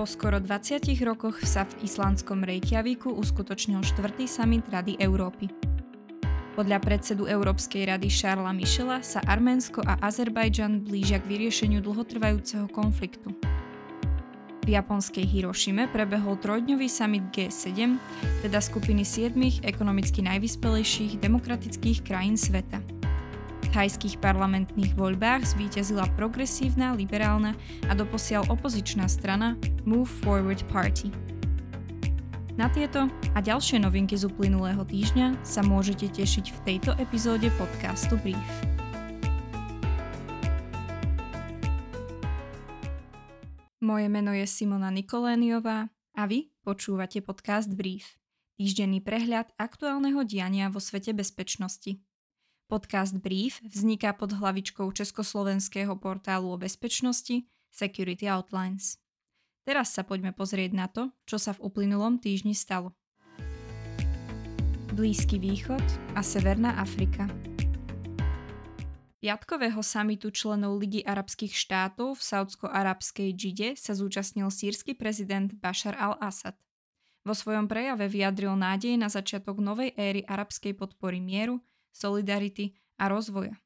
Po skoro 20 rokoch sa v islandskom Reykjaviku uskutočnil 4. summit Rady Európy. Podľa predsedu Európskej rady Šarla Michela sa Arménsko a Azerbajdžan blížia k vyriešeniu dlhotrvajúceho konfliktu. V japonskej Hirošime prebehol trojdňový summit G7, teda skupiny siedmých ekonomicky najvyspelejších demokratických krajín sveta. Thajských parlamentných voľbách zvíťazila progresívna, liberálna a doposiaľ opozičná strana Move Forward Party. Na tieto a ďalšie novinky z uplynulého týždňa sa môžete tešiť v tejto epizóde podcastu Brief. Moje meno je Simona Nikoléniová a vy počúvate podcast Brief, týždenný prehľad aktuálneho diania vo svete bezpečnosti. Podcast Brief vzniká pod hlavičkou československého portálu o bezpečnosti Security Outlines. Teraz sa poďme pozrieť na to, čo sa v uplynulom týždni stalo. Blízky východ a Severná Afrika – Piatkového samitu členov Ligy arabských štátov v saudsko-arabskej Džide sa zúčastnil sírsky prezident Bashar al-Assad. Vo svojom prejave vyjadril nádej na začiatok novej éry arabskej podpory mieru, solidarity a rozvoja.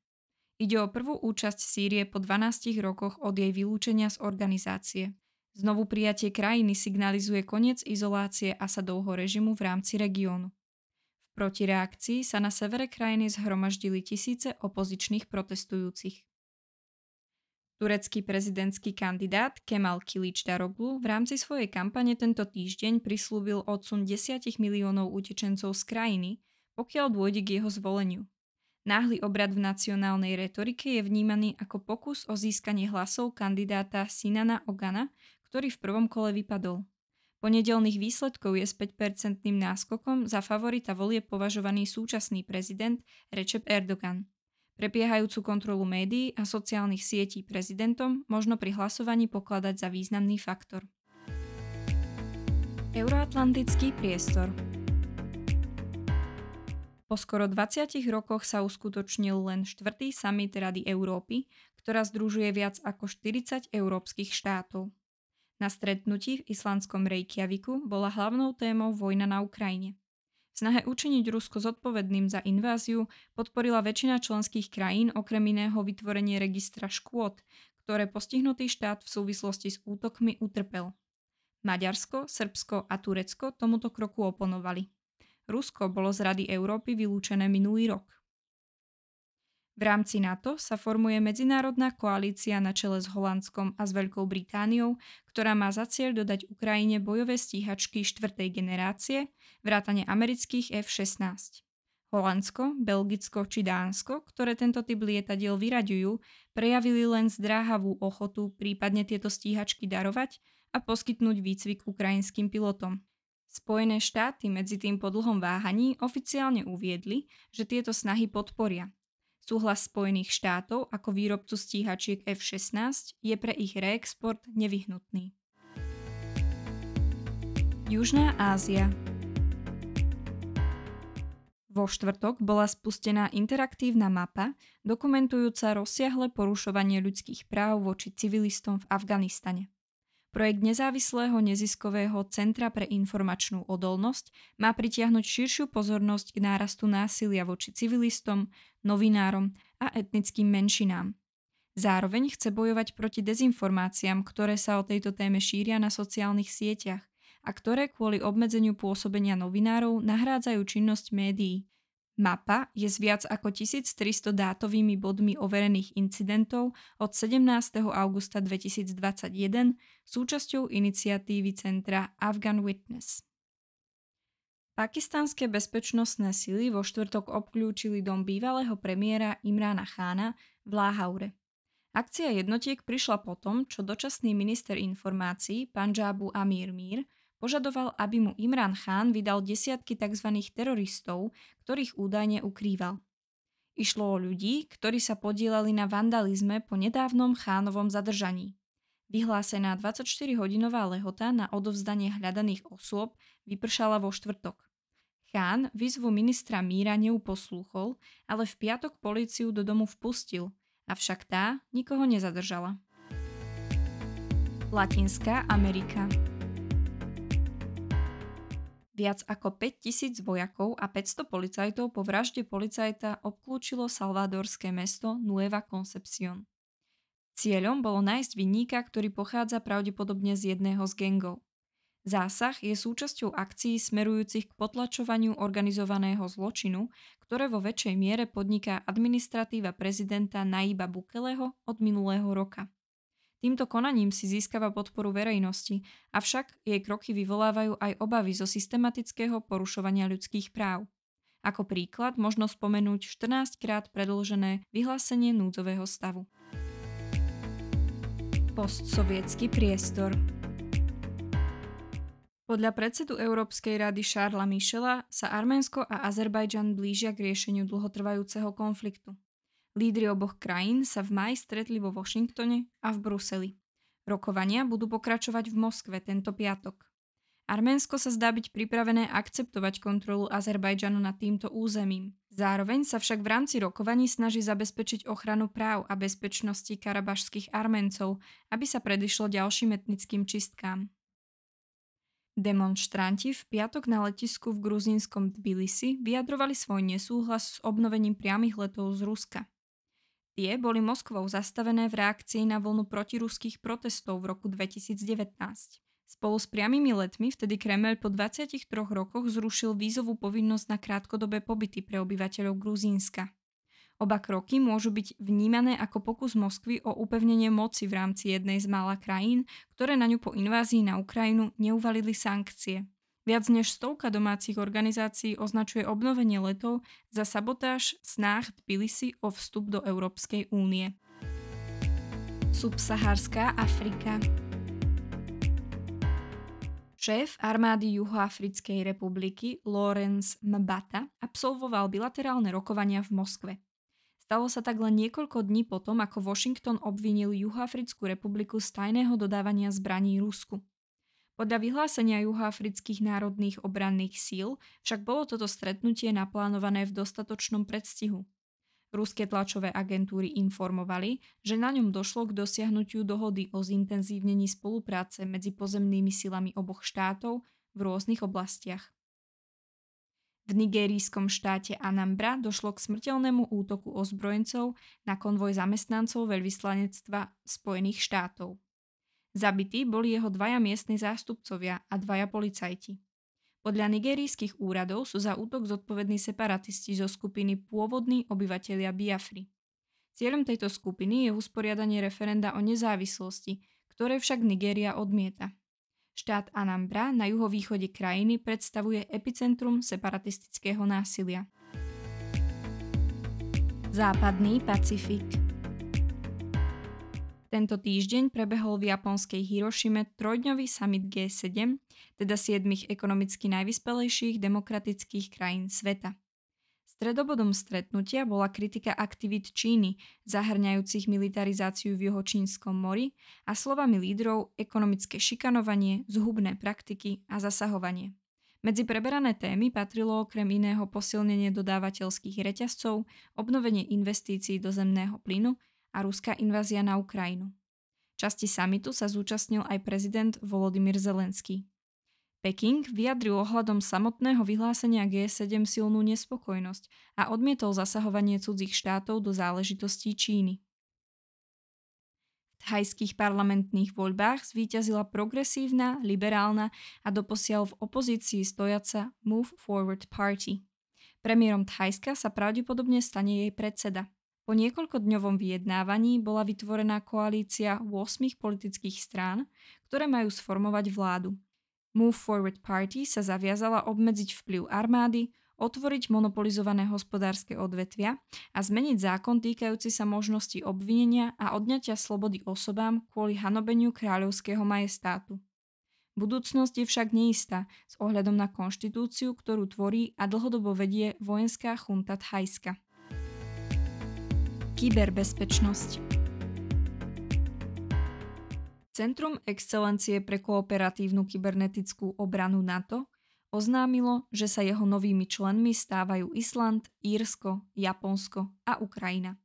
Ide o prvú účasť Sýrie po 12 rokoch od jej vylúčenia z organizácie. Znovu prijatie krajiny signalizuje koniec izolácie Asadovho režimu v rámci regiónu protireakcii sa na severe krajiny zhromaždili tisíce opozičných protestujúcich. Turecký prezidentský kandidát Kemal Kilič Daroglu v rámci svojej kampane tento týždeň prislúbil odsun 10 miliónov utečencov z krajiny, pokiaľ dôjde k jeho zvoleniu. Náhly obrad v nacionálnej retorike je vnímaný ako pokus o získanie hlasov kandidáta Sinana Ogana, ktorý v prvom kole vypadol. Ponedelných výsledkov je s 5-percentným náskokom za favorita volie považovaný súčasný prezident Recep Erdogan. Prebiehajúcu kontrolu médií a sociálnych sietí prezidentom možno pri hlasovaní pokladať za významný faktor. Euroatlantický priestor Po skoro 20 rokoch sa uskutočnil len štvrtý summit Rady Európy, ktorá združuje viac ako 40 európskych štátov. Na stretnutí v islandskom Reykjaviku bola hlavnou témou vojna na Ukrajine. V snahe učiniť Rusko zodpovedným za inváziu podporila väčšina členských krajín okrem iného vytvorenie registra škôd, ktoré postihnutý štát v súvislosti s útokmi utrpel. Maďarsko, Srbsko a Turecko tomuto kroku oponovali. Rusko bolo z Rady Európy vylúčené minulý rok. V rámci NATO sa formuje medzinárodná koalícia na čele s Holandskom a s Veľkou Britániou, ktorá má za cieľ dodať Ukrajine bojové stíhačky štvrtej generácie, vrátane amerických F-16. Holandsko, Belgicko či Dánsko, ktoré tento typ lietadiel vyraďujú, prejavili len zdráhavú ochotu prípadne tieto stíhačky darovať a poskytnúť výcvik ukrajinským pilotom. Spojené štáty medzi tým po dlhom váhaní oficiálne uviedli, že tieto snahy podporia Súhlas Spojených štátov ako výrobcu stíhačiek F-16 je pre ich reexport nevyhnutný. Južná Ázia vo štvrtok bola spustená interaktívna mapa dokumentujúca rozsiahle porušovanie ľudských práv voči civilistom v Afganistane. Projekt nezávislého neziskového Centra pre informačnú odolnosť má pritiahnuť širšiu pozornosť k nárastu násilia voči civilistom, novinárom a etnickým menšinám. Zároveň chce bojovať proti dezinformáciám, ktoré sa o tejto téme šíria na sociálnych sieťach a ktoré kvôli obmedzeniu pôsobenia novinárov nahrádzajú činnosť médií, Mapa je s viac ako 1300 dátovými bodmi overených incidentov od 17. augusta 2021 súčasťou iniciatívy centra Afghan Witness. Pakistanské bezpečnostné sily vo štvrtok obklúčili dom bývalého premiéra Imrána Chána v Láhaure. Akcia jednotiek prišla potom, čo dočasný minister informácií Panžábu Amir Mir požadoval, aby mu Imran Khan vydal desiatky tzv. teroristov, ktorých údajne ukrýval. Išlo o ľudí, ktorí sa podielali na vandalizme po nedávnom Chánovom zadržaní. Vyhlásená 24-hodinová lehota na odovzdanie hľadaných osôb vypršala vo štvrtok. Chán výzvu ministra Míra neuposlúchol, ale v piatok políciu do domu vpustil, avšak tá nikoho nezadržala. Latinská Amerika Viac ako 5000 vojakov a 500 policajtov po vražde policajta obklúčilo salvadorské mesto Nueva Concepción. Cieľom bolo nájsť vinníka, ktorý pochádza pravdepodobne z jedného z gengov. Zásah je súčasťou akcií smerujúcich k potlačovaniu organizovaného zločinu, ktoré vo väčšej miere podniká administratíva prezidenta Naiba Bukeleho od minulého roka. Týmto konaním si získava podporu verejnosti, avšak jej kroky vyvolávajú aj obavy zo systematického porušovania ľudských práv. Ako príklad možno spomenúť 14 krát predlžené vyhlásenie núdzového stavu. Postsovietský priestor podľa predsedu Európskej rady Šarla Michela sa Arménsko a Azerbajdžan blížia k riešeniu dlhotrvajúceho konfliktu. Lídry oboch krajín sa v maji stretli vo Washingtone a v Bruseli. Rokovania budú pokračovať v Moskve tento piatok. Arménsko sa zdá byť pripravené akceptovať kontrolu Azerbajdžanu nad týmto územím. Zároveň sa však v rámci rokovaní snaží zabezpečiť ochranu práv a bezpečnosti karabašských Arméncov, aby sa predišlo ďalším etnickým čistkám. Demonštranti v piatok na letisku v gruzínskom Tbilisi vyjadrovali svoj nesúhlas s obnovením priamých letov z Ruska. Tie boli Moskvou zastavené v reakcii na vlnu protiruských protestov v roku 2019. Spolu s priamými letmi vtedy Kremel po 23 rokoch zrušil vízovú povinnosť na krátkodobé pobyty pre obyvateľov Gruzínska. Oba kroky môžu byť vnímané ako pokus Moskvy o upevnenie moci v rámci jednej z mála krajín, ktoré na ňu po invázii na Ukrajinu neuvalili sankcie. Viac než stovka domácich organizácií označuje obnovenie letov za sabotáž snách Tbilisi o vstup do Európskej únie. Subsahárska Afrika Šéf armády Juhoafrickej republiky Lawrence Mbata absolvoval bilaterálne rokovania v Moskve. Stalo sa tak len niekoľko dní potom, ako Washington obvinil Juhoafrickú republiku z tajného dodávania zbraní Rusku. Podľa vyhlásenia juhoafrických národných obranných síl však bolo toto stretnutie naplánované v dostatočnom predstihu. Ruské tlačové agentúry informovali, že na ňom došlo k dosiahnutiu dohody o zintenzívnení spolupráce medzi pozemnými silami oboch štátov v rôznych oblastiach. V nigérijskom štáte Anambra došlo k smrteľnému útoku ozbrojencov na konvoj zamestnancov veľvyslanectva Spojených štátov. Zabití boli jeho dvaja miestni zástupcovia a dvaja policajti. Podľa nigerijských úradov sú za útok zodpovední separatisti zo skupiny pôvodní obyvatelia Biafry. Cieľom tejto skupiny je usporiadanie referenda o nezávislosti, ktoré však Nigéria odmieta. Štát Anambra na juhovýchode krajiny predstavuje epicentrum separatistického násilia. Západný Pacifik tento týždeň prebehol v japonskej Hirošime trojdňový summit G7, teda siedmých ekonomicky najvyspelejších demokratických krajín sveta. Stredobodom stretnutia bola kritika aktivít Číny, zahrňajúcich militarizáciu v Juhočínskom mori a slovami lídrov ekonomické šikanovanie, zhubné praktiky a zasahovanie. Medzi preberané témy patrilo okrem iného posilnenie dodávateľských reťazcov, obnovenie investícií do zemného plynu a ruská invázia na Ukrajinu. Časti samitu sa zúčastnil aj prezident Volodymyr Zelenský. Peking vyjadril ohľadom samotného vyhlásenia G7 silnú nespokojnosť a odmietol zasahovanie cudzích štátov do záležitostí Číny. V thajských parlamentných voľbách zvíťazila progresívna, liberálna a doposiaľ v opozícii stojaca Move Forward Party. Premiérom Thajska sa pravdepodobne stane jej predseda. Po niekoľkodňovom vyjednávaní bola vytvorená koalícia 8 politických strán, ktoré majú sformovať vládu. Move Forward Party sa zaviazala obmedziť vplyv armády, otvoriť monopolizované hospodárske odvetvia a zmeniť zákon týkajúci sa možnosti obvinenia a odňatia slobody osobám kvôli hanobeniu kráľovského majestátu. Budúcnosť je však neistá s ohľadom na konštitúciu, ktorú tvorí a dlhodobo vedie vojenská chunta Thajska. Kyberbezpečnosť Centrum excelencie pre kooperatívnu kybernetickú obranu NATO oznámilo, že sa jeho novými členmi stávajú Island, Írsko, Japonsko a Ukrajina.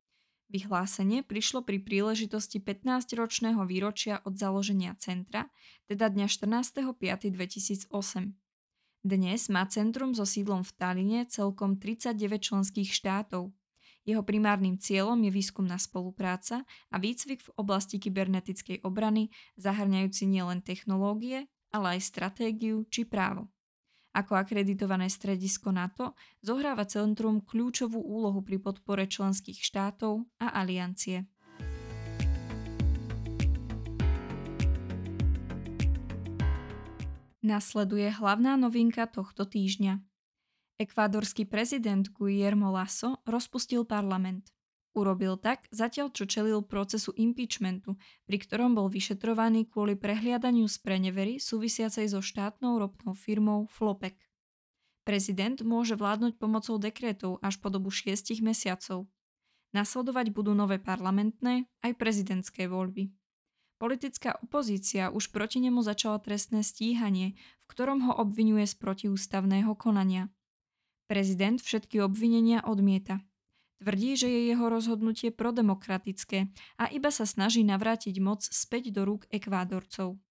Vyhlásenie prišlo pri príležitosti 15-ročného výročia od založenia centra, teda dňa 14.5.2008. Dnes má centrum so sídlom v Taline celkom 39 členských štátov. Jeho primárnym cieľom je výskumná spolupráca a výcvik v oblasti kybernetickej obrany, zahrňajúci nielen technológie, ale aj stratégiu či právo. Ako akreditované stredisko NATO zohráva centrum kľúčovú úlohu pri podpore členských štátov a aliancie. Nasleduje hlavná novinka tohto týždňa. Ekvádorský prezident Guillermo Lasso rozpustil parlament. Urobil tak, zatiaľ čo čelil procesu impeachmentu, pri ktorom bol vyšetrovaný kvôli prehliadaniu z prenevery súvisiacej so štátnou ropnou firmou Flopec. Prezident môže vládnuť pomocou dekrétov až po dobu šiestich mesiacov. Nasledovať budú nové parlamentné aj prezidentské voľby. Politická opozícia už proti nemu začala trestné stíhanie, v ktorom ho obvinuje z protiústavného konania. Prezident všetky obvinenia odmieta. Tvrdí, že je jeho rozhodnutie prodemokratické a iba sa snaží navrátiť moc späť do rúk ekvádorcov.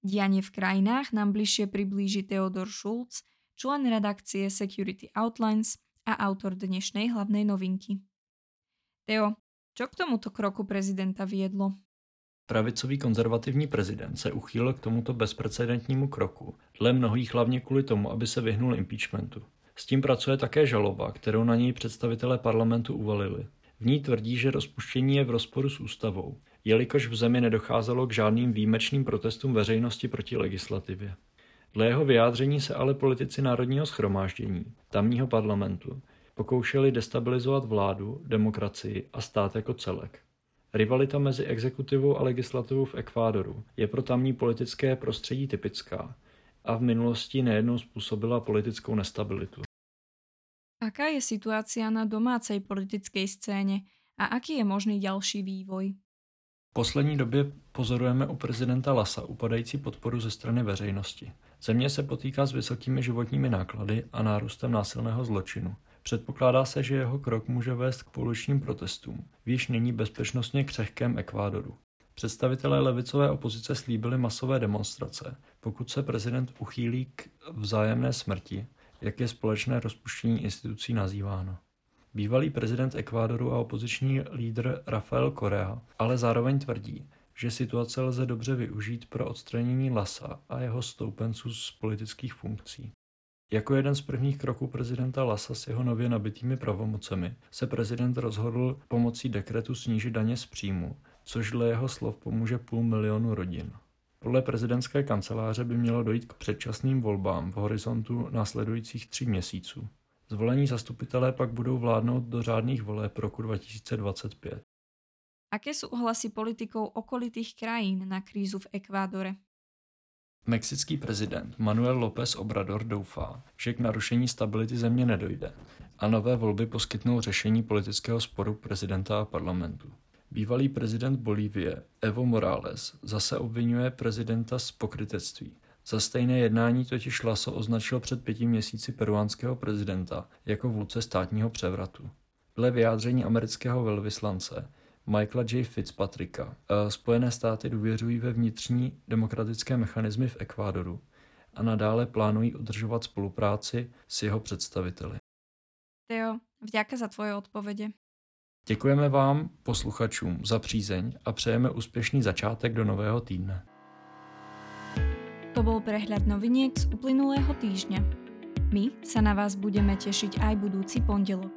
Dianie v krajinách nám bližšie priblíži Theodor Schulz, člen redakcie Security Outlines a autor dnešnej hlavnej novinky. Teo, čo k tomuto kroku prezidenta viedlo? Pravicový konzervativní prezident se uchýlil k tomuto bezprecedentnímu kroku, dle mnohých hlavně kvůli tomu, aby se vyhnul impeachmentu. S tím pracuje také žaloba, kterou na něj představitelé parlamentu uvalili. V ní tvrdí, že rozpuštění je v rozporu s ústavou, jelikož v zemi nedocházelo k žádným výjimečným protestům veřejnosti proti legislativě. Dle jeho vyjádření se ale politici Národního schromáždění, tamního parlamentu, pokoušeli destabilizovat vládu, demokracii a stát jako celek. Rivalita mezi exekutivou a legislativou v Ekvádoru je pro tamní politické prostředí typická a v minulosti nejednou způsobila politickou nestabilitu. Aká je situácia na domácej politickej scéne a aký je možný ďalší vývoj? V poslední době pozorujeme u prezidenta Lasa upadající podporu ze strany veřejnosti. Země se potýká s vysokými životními náklady a nárůstem násilného zločinu. Předpokládá se, že jeho krok může vést k pouličním protestům, již nyní bezpečnostně křehkém Ekvádoru. Představitelé levicové opozice slíbili masové demonstrace, pokud se prezident uchýlí k vzájemné smrti jak je společné rozpuštění institucí nazýváno. Bývalý prezident Ekvádoru a opoziční lídr Rafael Correa ale zároveň tvrdí, že situace lze dobře využít pro odstranění Lasa a jeho stoupenců z politických funkcí. Jako jeden z prvních kroků prezidenta Lasa s jeho nově nabitými pravomocemi se prezident rozhodl pomocí dekretu snížit daně z příjmu, což dle jeho slov pomůže půl milionu rodin. Podle prezidentské kanceláře by mělo dojít k předčasným volbám v horizontu následujících tří měsíců. Zvolení zastupitelé pak budou vládnout do řádných voleb roku 2025. Aké sú ohlasy politikov okolitých krajín na krízu v Ekvádore? Mexický prezident Manuel López Obrador doufá, že k narušení stability země nedojde a nové volby poskytnou řešení politického sporu prezidenta a parlamentu. Bývalý prezident Bolívie Evo Morales zase obvinuje prezidenta z pokrytectví. Za stejné jednání totiž Lasso označil před pěti měsíci peruánského prezidenta jako vůdce státního převratu. Dle vyjádření amerického velvyslance Michaela J. Fitzpatricka eh, Spojené státy důvěřují ve vnitřní demokratické mechanismy v Ekvádoru a nadále plánují udržovat spolupráci s jeho představiteli. Teo, vďaka za tvoje odpovede. Děkujeme vám, posluchačům, za přízeň a přejeme úspěšný začátek do nového týdne. To bol prehľad noviniek z uplynulého týždňa. My sa na vás budeme tešiť aj budúci pondelok.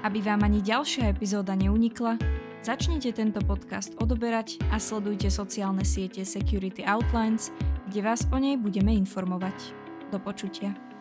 Aby vám ani ďalšia epizóda neunikla, začnite tento podcast odoberať a sledujte sociálne siete Security Outlines, kde vás o nej budeme informovať. Do počutia.